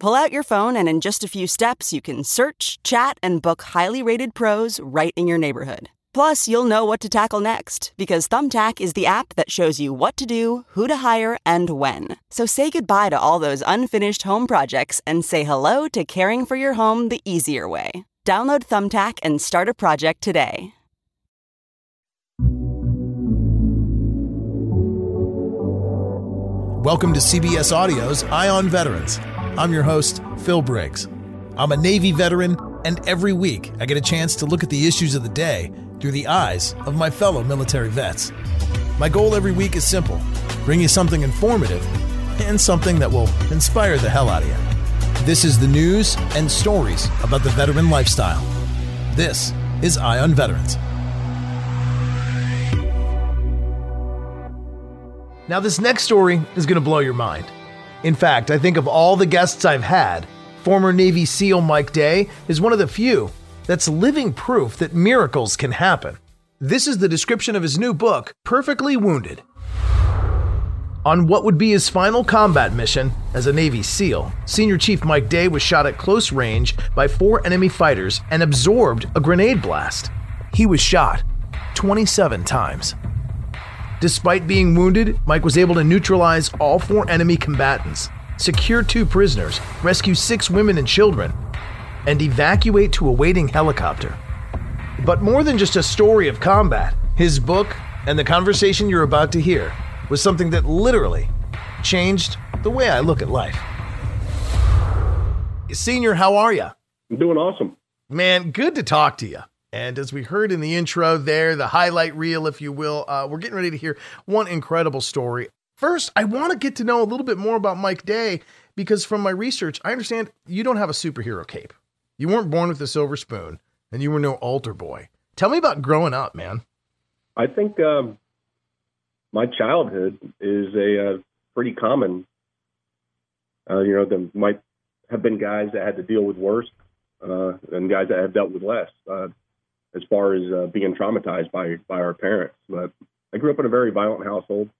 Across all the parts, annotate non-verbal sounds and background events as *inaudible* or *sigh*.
Pull out your phone, and in just a few steps, you can search, chat, and book highly rated pros right in your neighborhood. Plus, you'll know what to tackle next because Thumbtack is the app that shows you what to do, who to hire, and when. So say goodbye to all those unfinished home projects and say hello to caring for your home the easier way. Download Thumbtack and start a project today. Welcome to CBS Audio's Eye on Veterans. I'm your host, Phil Briggs. I'm a Navy veteran, and every week I get a chance to look at the issues of the day through the eyes of my fellow military vets. My goal every week is simple bring you something informative and something that will inspire the hell out of you. This is the news and stories about the veteran lifestyle. This is Eye on Veterans. Now, this next story is going to blow your mind. In fact, I think of all the guests I've had, former Navy SEAL Mike Day is one of the few that's living proof that miracles can happen. This is the description of his new book, Perfectly Wounded. On what would be his final combat mission as a Navy SEAL, Senior Chief Mike Day was shot at close range by four enemy fighters and absorbed a grenade blast. He was shot 27 times. Despite being wounded, Mike was able to neutralize all four enemy combatants, secure two prisoners, rescue six women and children, and evacuate to a waiting helicopter. But more than just a story of combat, his book and the conversation you're about to hear was something that literally changed the way I look at life. Senior, how are you? I'm doing awesome. Man, good to talk to you. And as we heard in the intro there, the highlight reel, if you will, uh, we're getting ready to hear one incredible story. First, I want to get to know a little bit more about Mike Day because from my research, I understand you don't have a superhero cape. You weren't born with a silver spoon, and you were no altar boy. Tell me about growing up, man. I think um, my childhood is a uh, pretty common. Uh, you know, there might have been guys that had to deal with worse, uh, and guys that have dealt with less. Uh, as far as uh, being traumatized by by our parents. But I grew up in a very violent household.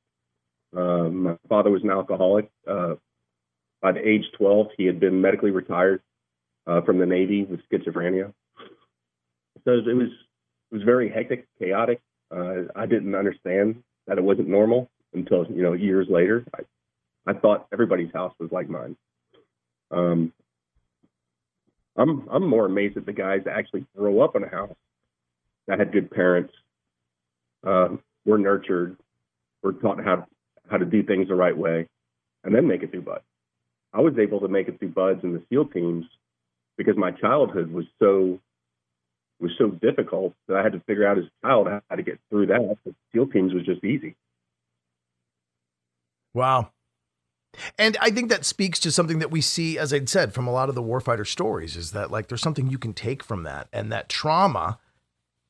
Um, my father was an alcoholic. Uh, by the age 12, he had been medically retired uh, from the Navy with schizophrenia. So it was it was very hectic, chaotic. Uh, I didn't understand that it wasn't normal until you know years later. I I thought everybody's house was like mine. Um, I'm I'm more amazed at the guys that actually grow up in a house that had good parents, uh, were nurtured, were taught how how to do things the right way, and then make it through BUD. I was able to make it through BUD/S and the SEAL teams because my childhood was so was so difficult that I had to figure out as a child how to get through that. The SEAL teams was just easy. Wow. And I think that speaks to something that we see, as I'd said, from a lot of the warfighter stories, is that like there's something you can take from that, and that trauma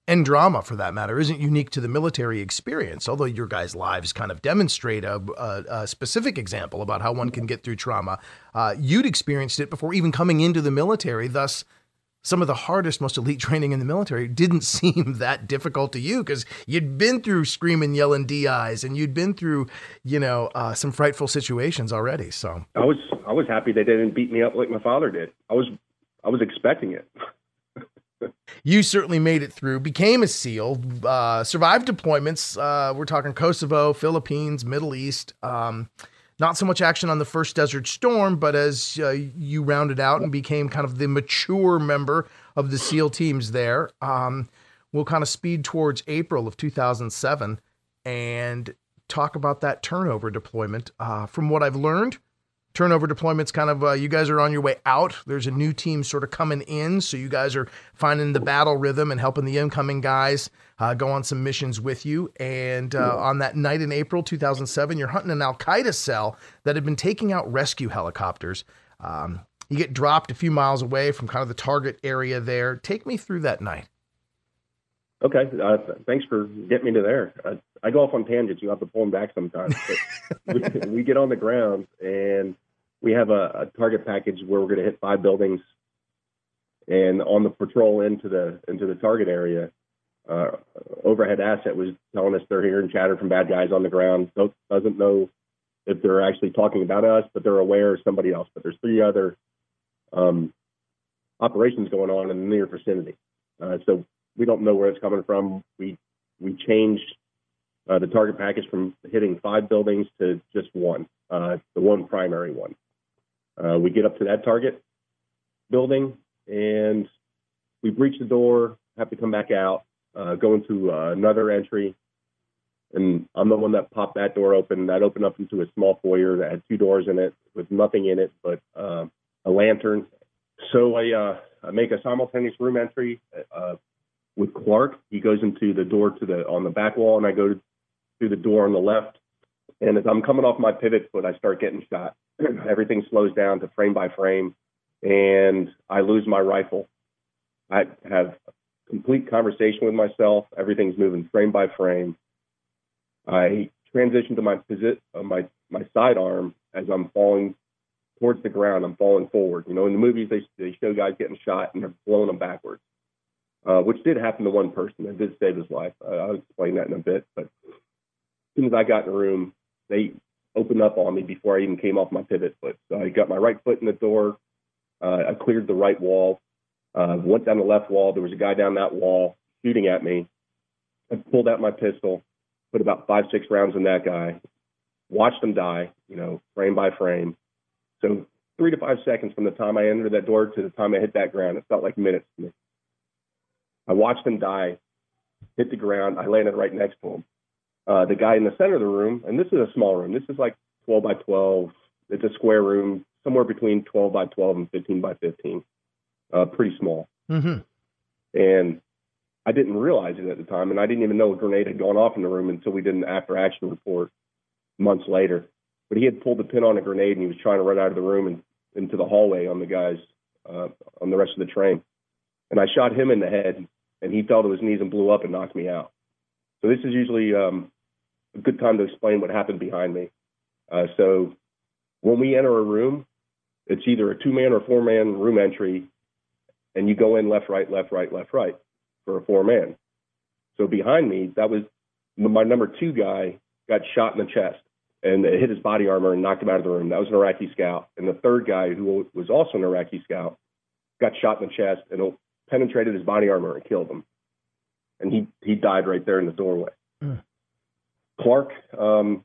and drama for that matter isn't unique to the military experience although your guys lives kind of demonstrate a, a, a specific example about how one can get through trauma. Uh, you'd experienced it before even coming into the military thus some of the hardest most elite *laughs* training in the military didn't *laughs* seem that difficult to you because you'd been through screaming yelling di's and you'd been through you know uh, some frightful situations already so. I was i was happy they didn't beat me up like my father did. I was i was expecting it *laughs* you certainly made it through, became a SEAL, uh, survived deployments. Uh, we're talking Kosovo, Philippines, Middle East. Um, not so much action on the first Desert Storm, but as uh, you rounded out and became kind of the mature member of the SEAL teams there, um, we'll kind of speed towards April of 2007 and talk about that turnover deployment. Uh, from what I've learned, turnover deployments kind of uh, you guys are on your way out there's a new team sort of coming in so you guys are finding the battle rhythm and helping the incoming guys uh, go on some missions with you and uh, on that night in april 2007 you're hunting an al-qaeda cell that had been taking out rescue helicopters um, you get dropped a few miles away from kind of the target area there take me through that night Okay, uh, thanks for getting me to there. I, I, go off on tangents. You have to pull them back sometimes. we, *laughs* we, get on the ground and we have a, a target package where we're going to hit five buildings, and on the patrol into the into the target area, uh, overhead asset was telling us they're hearing chatter from bad guys on the ground. Don't, doesn't know if they're actually talking about us, but they're aware of somebody else. But there's three other um, operations going on in the near vicinity. Uh, so we don't know where it's coming from. We we changed uh, the target package from hitting five buildings to just one, uh, the one primary one. Uh, we get up to that target building and we breach the door, have to come back out, uh, go into uh, another entry. And I'm the one that popped that door open. That opened up into a small foyer that had two doors in it with nothing in it but uh, a lantern. So I, uh, I make a simultaneous room entry uh, with Clark. He goes into the door to the on the back wall, and I go through the door on the left. And as I'm coming off my pivot foot, I start getting shot. *clears throat* everything slows down to frame by frame, and I lose my rifle. I have complete conversation with myself. Everything's moving frame by frame. I transition to my position, uh, my my sidearm as I'm falling towards the ground. I'm falling forward. You know, in the movies they they show guys getting shot and they're blowing them backwards, uh, which did happen to one person that did save his life. Uh, I'll explain that in a bit. But as soon as I got in the room, they opened up on me before I even came off my pivot foot. So I got my right foot in the door. Uh, I cleared the right wall. Uh, went down the left wall. There was a guy down that wall shooting at me. I pulled out my pistol, put about five, six rounds in that guy, watched him die, you know, frame by frame. So three to five seconds from the time I entered that door to the time I hit that ground, it felt like minutes to me. I watched him die, hit the ground. I landed right next to him. Uh, the guy in the center of the room, and this is a small room. This is like 12 by 12. It's a square room, somewhere between 12 by 12 and 15 by 15. Uh, pretty small. Mm-hmm. And I didn't realize it at the time, and I didn't even know a grenade had gone off in the room until we did an after action report months later. But he had pulled the pin on a grenade and he was trying to run out of the room and into the hallway on the guys uh, on the rest of the train. And I shot him in the head, and he fell to his knees and blew up and knocked me out. So this is usually um, a good time to explain what happened behind me. Uh, so when we enter a room, it's either a two man or four man room entry, and you go in left, right, left, right, left, right for a four man. So behind me, that was my number two guy got shot in the chest and it hit his body armor and knocked him out of the room. That was an Iraqi scout. And the third guy, who was also an Iraqi scout, got shot in the chest and penetrated his body armor and killed him. And he, he died right there in the doorway. Mm. Clark um,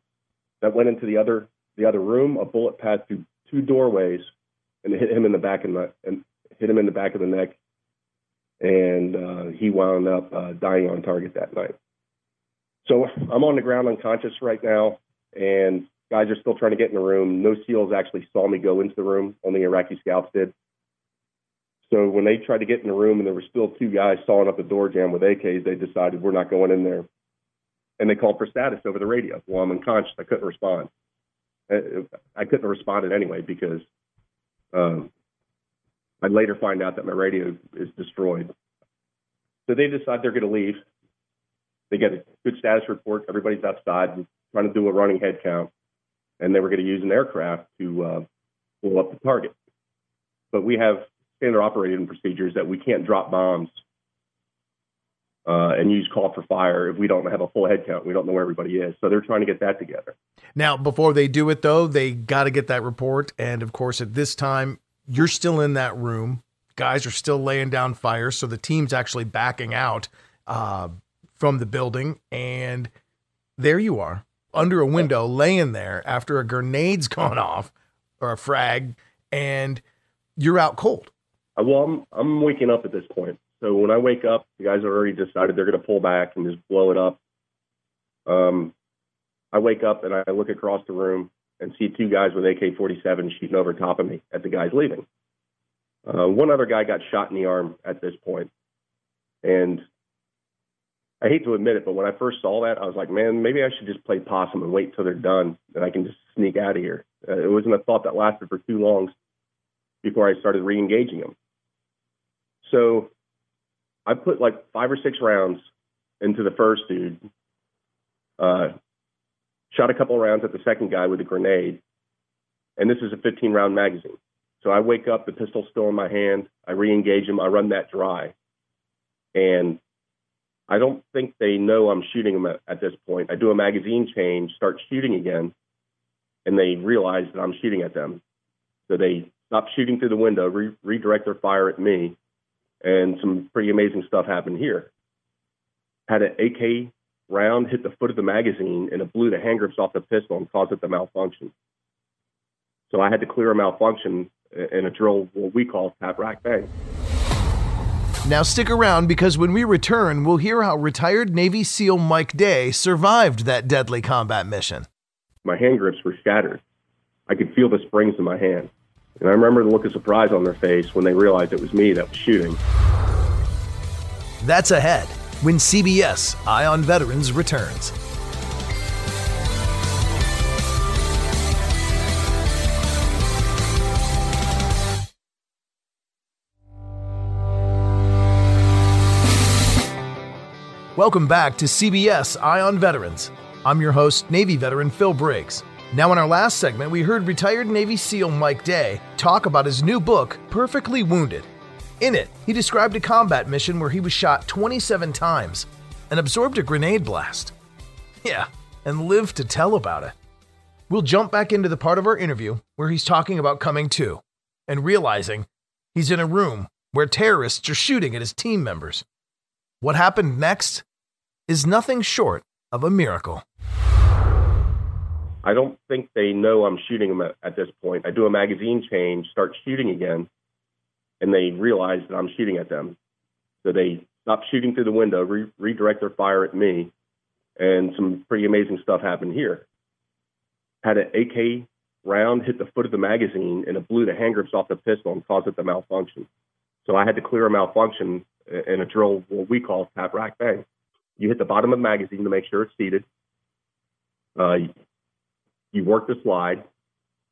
that went into the other the other room. A bullet passed through two doorways and hit him in the back of the and hit him in the back of the neck, and uh, he wound up uh, dying on target that night. So I'm on the ground unconscious right now, and guys are still trying to get in the room. No SEALs actually saw me go into the room. Only Iraqi scouts did. So when they tried to get in the room and there were still two guys sawing up the door jamb with AKs, they decided we're not going in there and they called for status over the radio. Well, I'm unconscious. I couldn't respond. I couldn't have responded anyway because um, I later find out that my radio is destroyed. So they decide they're going to leave. They get a good status report. Everybody's outside trying to do a running head count, and they were going to use an aircraft to uh, blow up the target. But we have standard operating procedures that we can't drop bombs uh, and use call for fire if we don't have a full head count. We don't know where everybody is. So they're trying to get that together. Now, before they do it, though, they got to get that report. And of course, at this time, you're still in that room. Guys are still laying down fire, so the team's actually backing out uh, from the building. And there you are under a window, laying there after a grenade's *laughs* gone off or a frag, and you're out cold. Uh, well, I'm I'm waking up at this point. So when I wake up, the guys have already decided they're going to pull back and just blow it up. Um, I wake up and I look across the room and see two guys with AK-47 shooting over top of me at the guys leaving. Uh, one other guy got shot in the arm at this point. and I hate to admit it, but when I first saw that, I was like, man, maybe I should just play possum and wait till they're done, and I can just sneak out of here. Uh, it wasn't a thought that lasted for too long before I started re-engaging them. So I put like five or six rounds into the first dude, uh, shot a couple rounds at the second guy with a grenade, and this is a 15 round magazine. So I wake up, the pistol's still in my hand. I re-engage him. I run that dry, and I don't think they know I'm shooting them at, at this point. I do a magazine change, start shooting again, and they realize that I'm shooting at them. So they stop shooting through the window, re- redirect their fire at me, and some pretty amazing stuff happened here. Had an AK round hit the foot of the magazine, and it blew the hand grips off the pistol and caused it to malfunction. So I had to clear a malfunction in a drill what we call tap rack bang. Now stick around because when we return, we'll hear how retired Navy SEAL Mike Day survived that deadly combat mission. My hand grips were shattered. I could feel the springs in my hand. And I remember the look of surprise on their face when they realized it was me that was shooting. That's ahead when CBS Eye on Veterans returns. Welcome back to CBS Eye on Veterans. I'm your host, Navy veteran Phil Briggs. Now, in our last segment, we heard retired Navy SEAL Mike Day talk about his new book, Perfectly Wounded. In it, he described a combat mission where he was shot 27 times and absorbed a grenade blast. Yeah, and lived to tell about it. We'll jump back into the part of our interview where he's talking about coming to and realizing he's in a room where terrorists are shooting at his team members. What happened next is nothing short of a miracle. I don't think they know I'm shooting them at, at, this point. I do a magazine change, start shooting again, and they realize that I'm shooting at them. So they stop shooting through the window, re- redirect their fire at me, and some pretty amazing stuff happened here. Had an AK round hit the foot of the magazine, and it blew the hand grips off the pistol and caused it to malfunction. So I had to clear a malfunction in a drill, what we call tap rack bang. You hit the bottom of the magazine to make sure it's seated. Uh, you work the slide,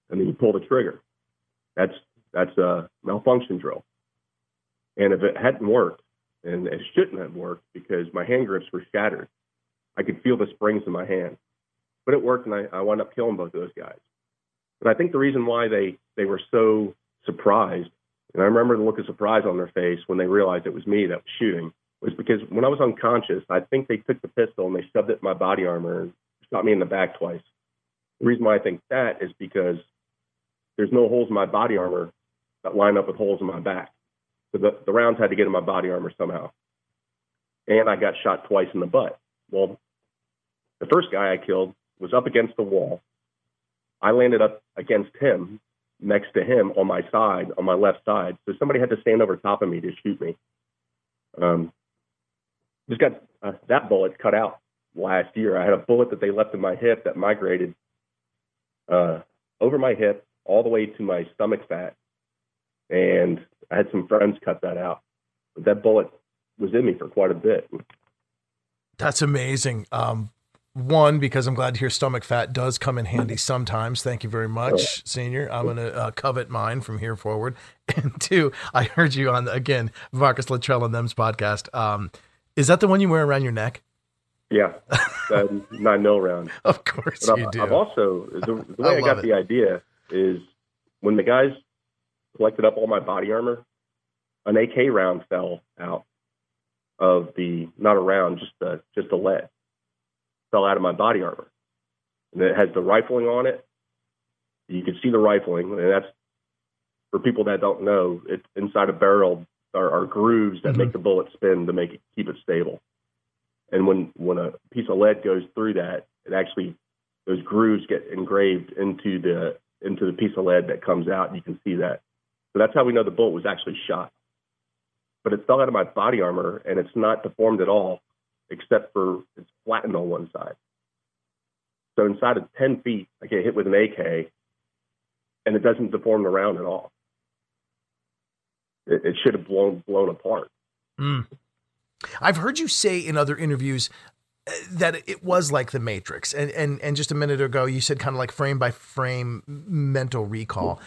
and then you pull the trigger. That's that's a malfunction drill. And if it hadn't worked, and it shouldn't have worked because my hand grips were shattered, I could feel the springs in my hand. But it worked, and I, I wound up killing both of those guys. But I think the reason why they they were so surprised and I remember the look of surprise on their face when they realized it was me that was shooting, was because when I was unconscious, I think they took the pistol and they shoved it in my body armor and shot me in the back twice. The reason why I think that is because there's no holes in my body armor that line up with holes in my back. So the, the rounds had to get in my body armor somehow. And I got shot twice in the butt. Well, the first guy I killed was up against the wall. I landed up against him next to him on my side, on my left side. So somebody had to stand over top of me to shoot me. Um, just got uh, that bullet cut out last year. I had a bullet that they left in my hip that migrated uh, over my hip all the way to my stomach fat, and I had some friends cut that out. But that bullet was in me for quite a bit. That's amazing. Um, one because I'm glad to hear stomach fat does come in handy *laughs* sometimes. Thank you very much, Senior. I'm gonna uh, covet mine from here forward. *laughs* And two, I heard you on again Marcus Luttrell and them's podcast. Um, is that the one you wear around your neck? Yeah, nine mil round. *laughs* Of course but you I've, do. I've also the, the *laughs* way I, I got it. the idea is when the guys collected up all my body armor, an AK round fell out of the not a round, just a just a lead fell out of my body armor. And it has the rifling on it. You can see the rifling, and that's for people that don't know, it's inside a barrel are, are grooves that mm-hmm. make the bullet spin to make it keep it stable. And when when a piece of lead goes through that, it actually those grooves get engraved into the into the piece of lead that comes out. And you can see that. So that's how we know the bullet was actually shot. But it fell out of my body armor, and it's not deformed at all, except for it's flattened on one side. So inside of 10 feet, I get hit with an AK, and it doesn't deform the round at all. It, it should have blown blown apart. Mm. I've heard you say in other interviews uh, that it was like the Matrix, and and and just a minute ago you said kind of like frame by frame mental recall.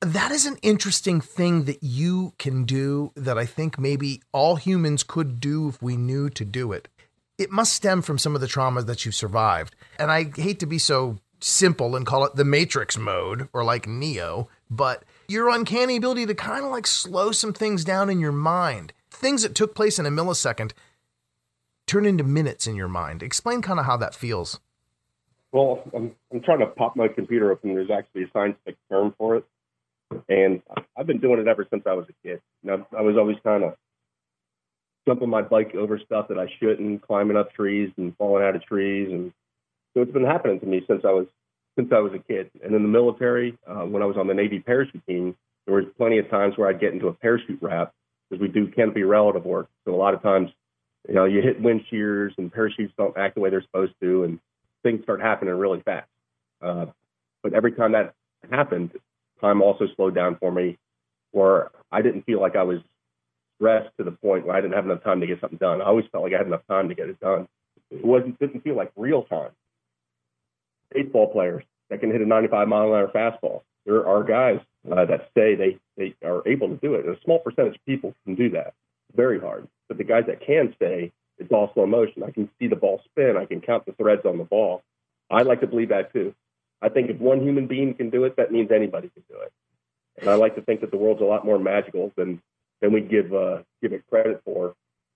That is an interesting thing that you can do that I think maybe all humans could do if we knew to do it. It must stem from some of the traumas that you've survived. And I hate to be so simple and call it the Matrix mode or like Neo, but your uncanny ability to kind of like slow some things down in your mind. Things that took place in a millisecond turn into minutes in your mind. Explain kind of how that feels. Well, I'm, I'm trying to pop my computer open. There's actually a scientific term for it. And I've been doing it ever since I was a kid. Now, I was always kind of jumping my bike over stuff that I shouldn't, climbing up trees and falling out of trees. And so it's been happening to me since I was since I was a kid. And in the military, uh, when I was on the Navy parachute team, there was plenty of times where I'd get into a parachute wrap because we do canopy relative work. So a lot of times, you know, you hit wind shears and parachutes don't act the way they're supposed to, and things start happening really fast. Uh, but every time that happened, time also slowed down for me, where I didn't feel like I was stressed to the point where I didn't have enough time to get something done. I always felt like I had enough time to get it done. It wasn't didn't feel like real time baseball players that can hit a 95 mile an hour fastball. There are guys uh, that say they, they are able to do it. A small percentage of people can do that. Very hard. But the guys that can say it's all slow motion. I can see the ball spin. I can count the threads on the ball. I like to believe that too. I think if one human being can do it, that means anybody can do it. And I like to think that the world's a lot more magical than than we give uh, give it credit for.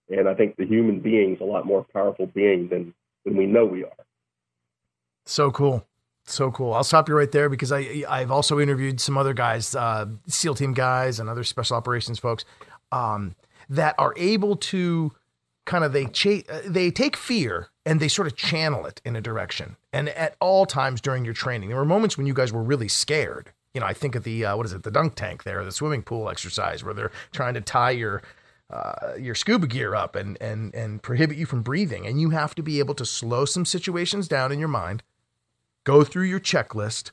And I think the human being's a lot more powerful being than than we know we are. So cool. So cool. I'll stop you right there because I I've also interviewed some other guys, uh, SEAL team guys and other special operations folks, um, that are able to kind of they cha- they take fear and they sort of channel it in a direction. And at all times during your training, there were moments when you guys were really scared. You know, I think of the uh, what is it, the dunk tank there, the swimming pool exercise where they're trying to tie your uh, your scuba gear up and and and prohibit you from breathing, and you have to be able to slow some situations down in your mind Go through your checklist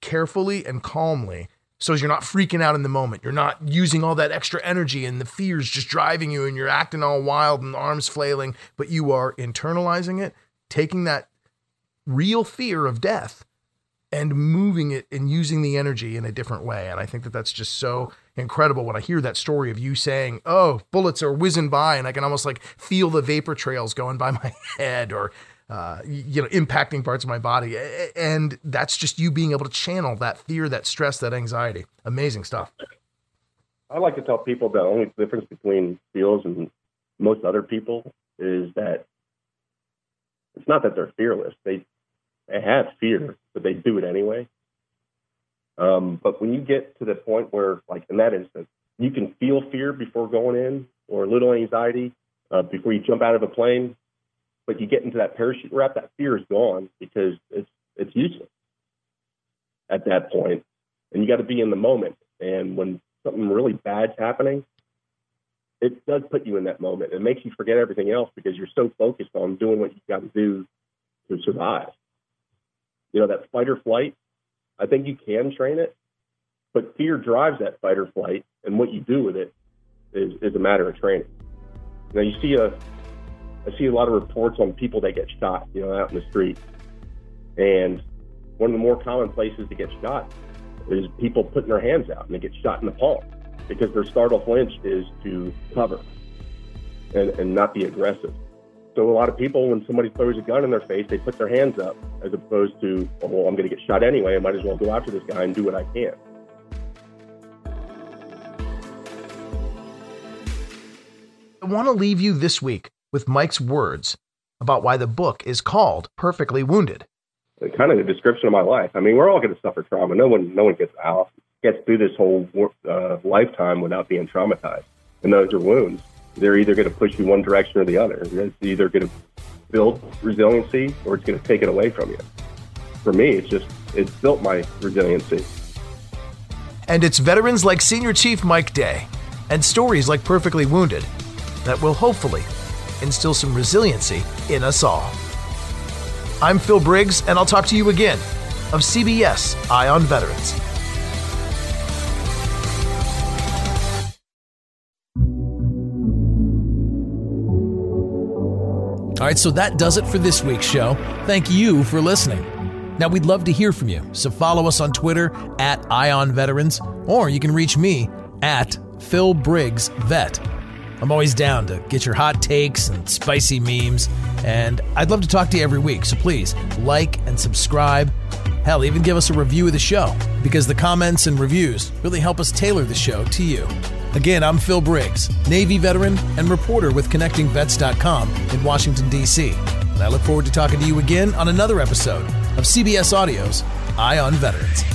carefully and calmly so you're not freaking out in the moment. You're not using all that extra energy and the fears just driving you and you're acting all wild and arms flailing, but you are internalizing it, taking that real fear of death and moving it and using the energy in a different way. And I think that that's just so incredible when I hear that story of you saying, "Oh, bullets are whizzing by," and I can almost like feel the vapor trails going by *laughs* my head, or uh, you know, impacting parts of my body. And that's just you being able to channel that fear, that stress, that anxiety. Amazing stuff. I like to tell people the only difference between SEALs and most other people is that it's not that they're fearless. They they have fear, but they do it anyway. Um, but when you get to the point where, like in that instance, you can feel fear before going in, or a little anxiety uh, before you jump out of a plane, but you get into that parachute wrap, that fear is gone because it's it's useless at that point. And you got to be in the moment. And when something really bad's happening, it does put you in that moment. It makes you forget everything else because you're so focused on doing what you got to do to survive. You know, that fight or flight, I think you can train it, but fear drives that fight or flight, and what you do with it is, is a matter of training. Now, you see a I see a lot of reports on people that get shot, you know, out in the street. And one of the more common places to get shot is people putting their hands out and they get shot in the palm because their startle flinch is to cover and, and not be aggressive. So a lot of people, when somebody throws a gun in their face, they put their hands up as opposed to, oh, well, I'm going to get shot anyway. I might as well go after this guy and do what I can. I want to leave you this week with Mike's words about why the book is called Perfectly Wounded. Kind of the description of my life. I mean, we're all going to suffer trauma. No one, no one gets out gets through this whole uh, lifetime without being traumatized. And those are wounds. They're either going to push you one direction or the other. It's either going to build resiliency or it's going to take it away from you. For me, it's just, it's built my resiliency. And it's veterans like Senior Chief Mike Day and stories like Perfectly Wounded that will hopefully instill some resiliency in us all. I'm Phil Briggs, and I'll talk to you again of CBS Eye on Veterans. All right, so that does it for this week's show. Thank you for listening. Now, we'd love to hear from you, so follow us on Twitter at Ion Veterans, or you can reach me at Phil Briggs Vet. I'm always down to get your hot takes and spicy memes, and I'd love to talk to you every week, so please like and subscribe. Hell, even give us a review of the show, because the comments and reviews really help us tailor the show to you. Again, I'm Phil Briggs, Navy veteran and reporter with ConnectingVets.com in Washington, D.C. And I look forward to talking to you again on another episode of CBS Audio's Eye on Veterans.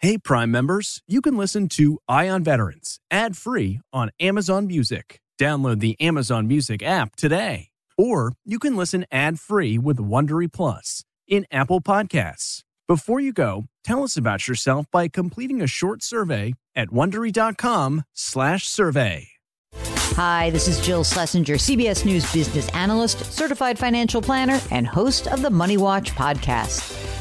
Hey, Prime members, you can listen to Eye on Veterans ad free on Amazon Music. Download the Amazon Music app today. Or you can listen ad-free with Wondery Plus in Apple Podcasts. Before you go, tell us about yourself by completing a short survey at wondery.com/survey. Hi, this is Jill Schlesinger, CBS News business analyst, certified financial planner, and host of the Money Watch podcast.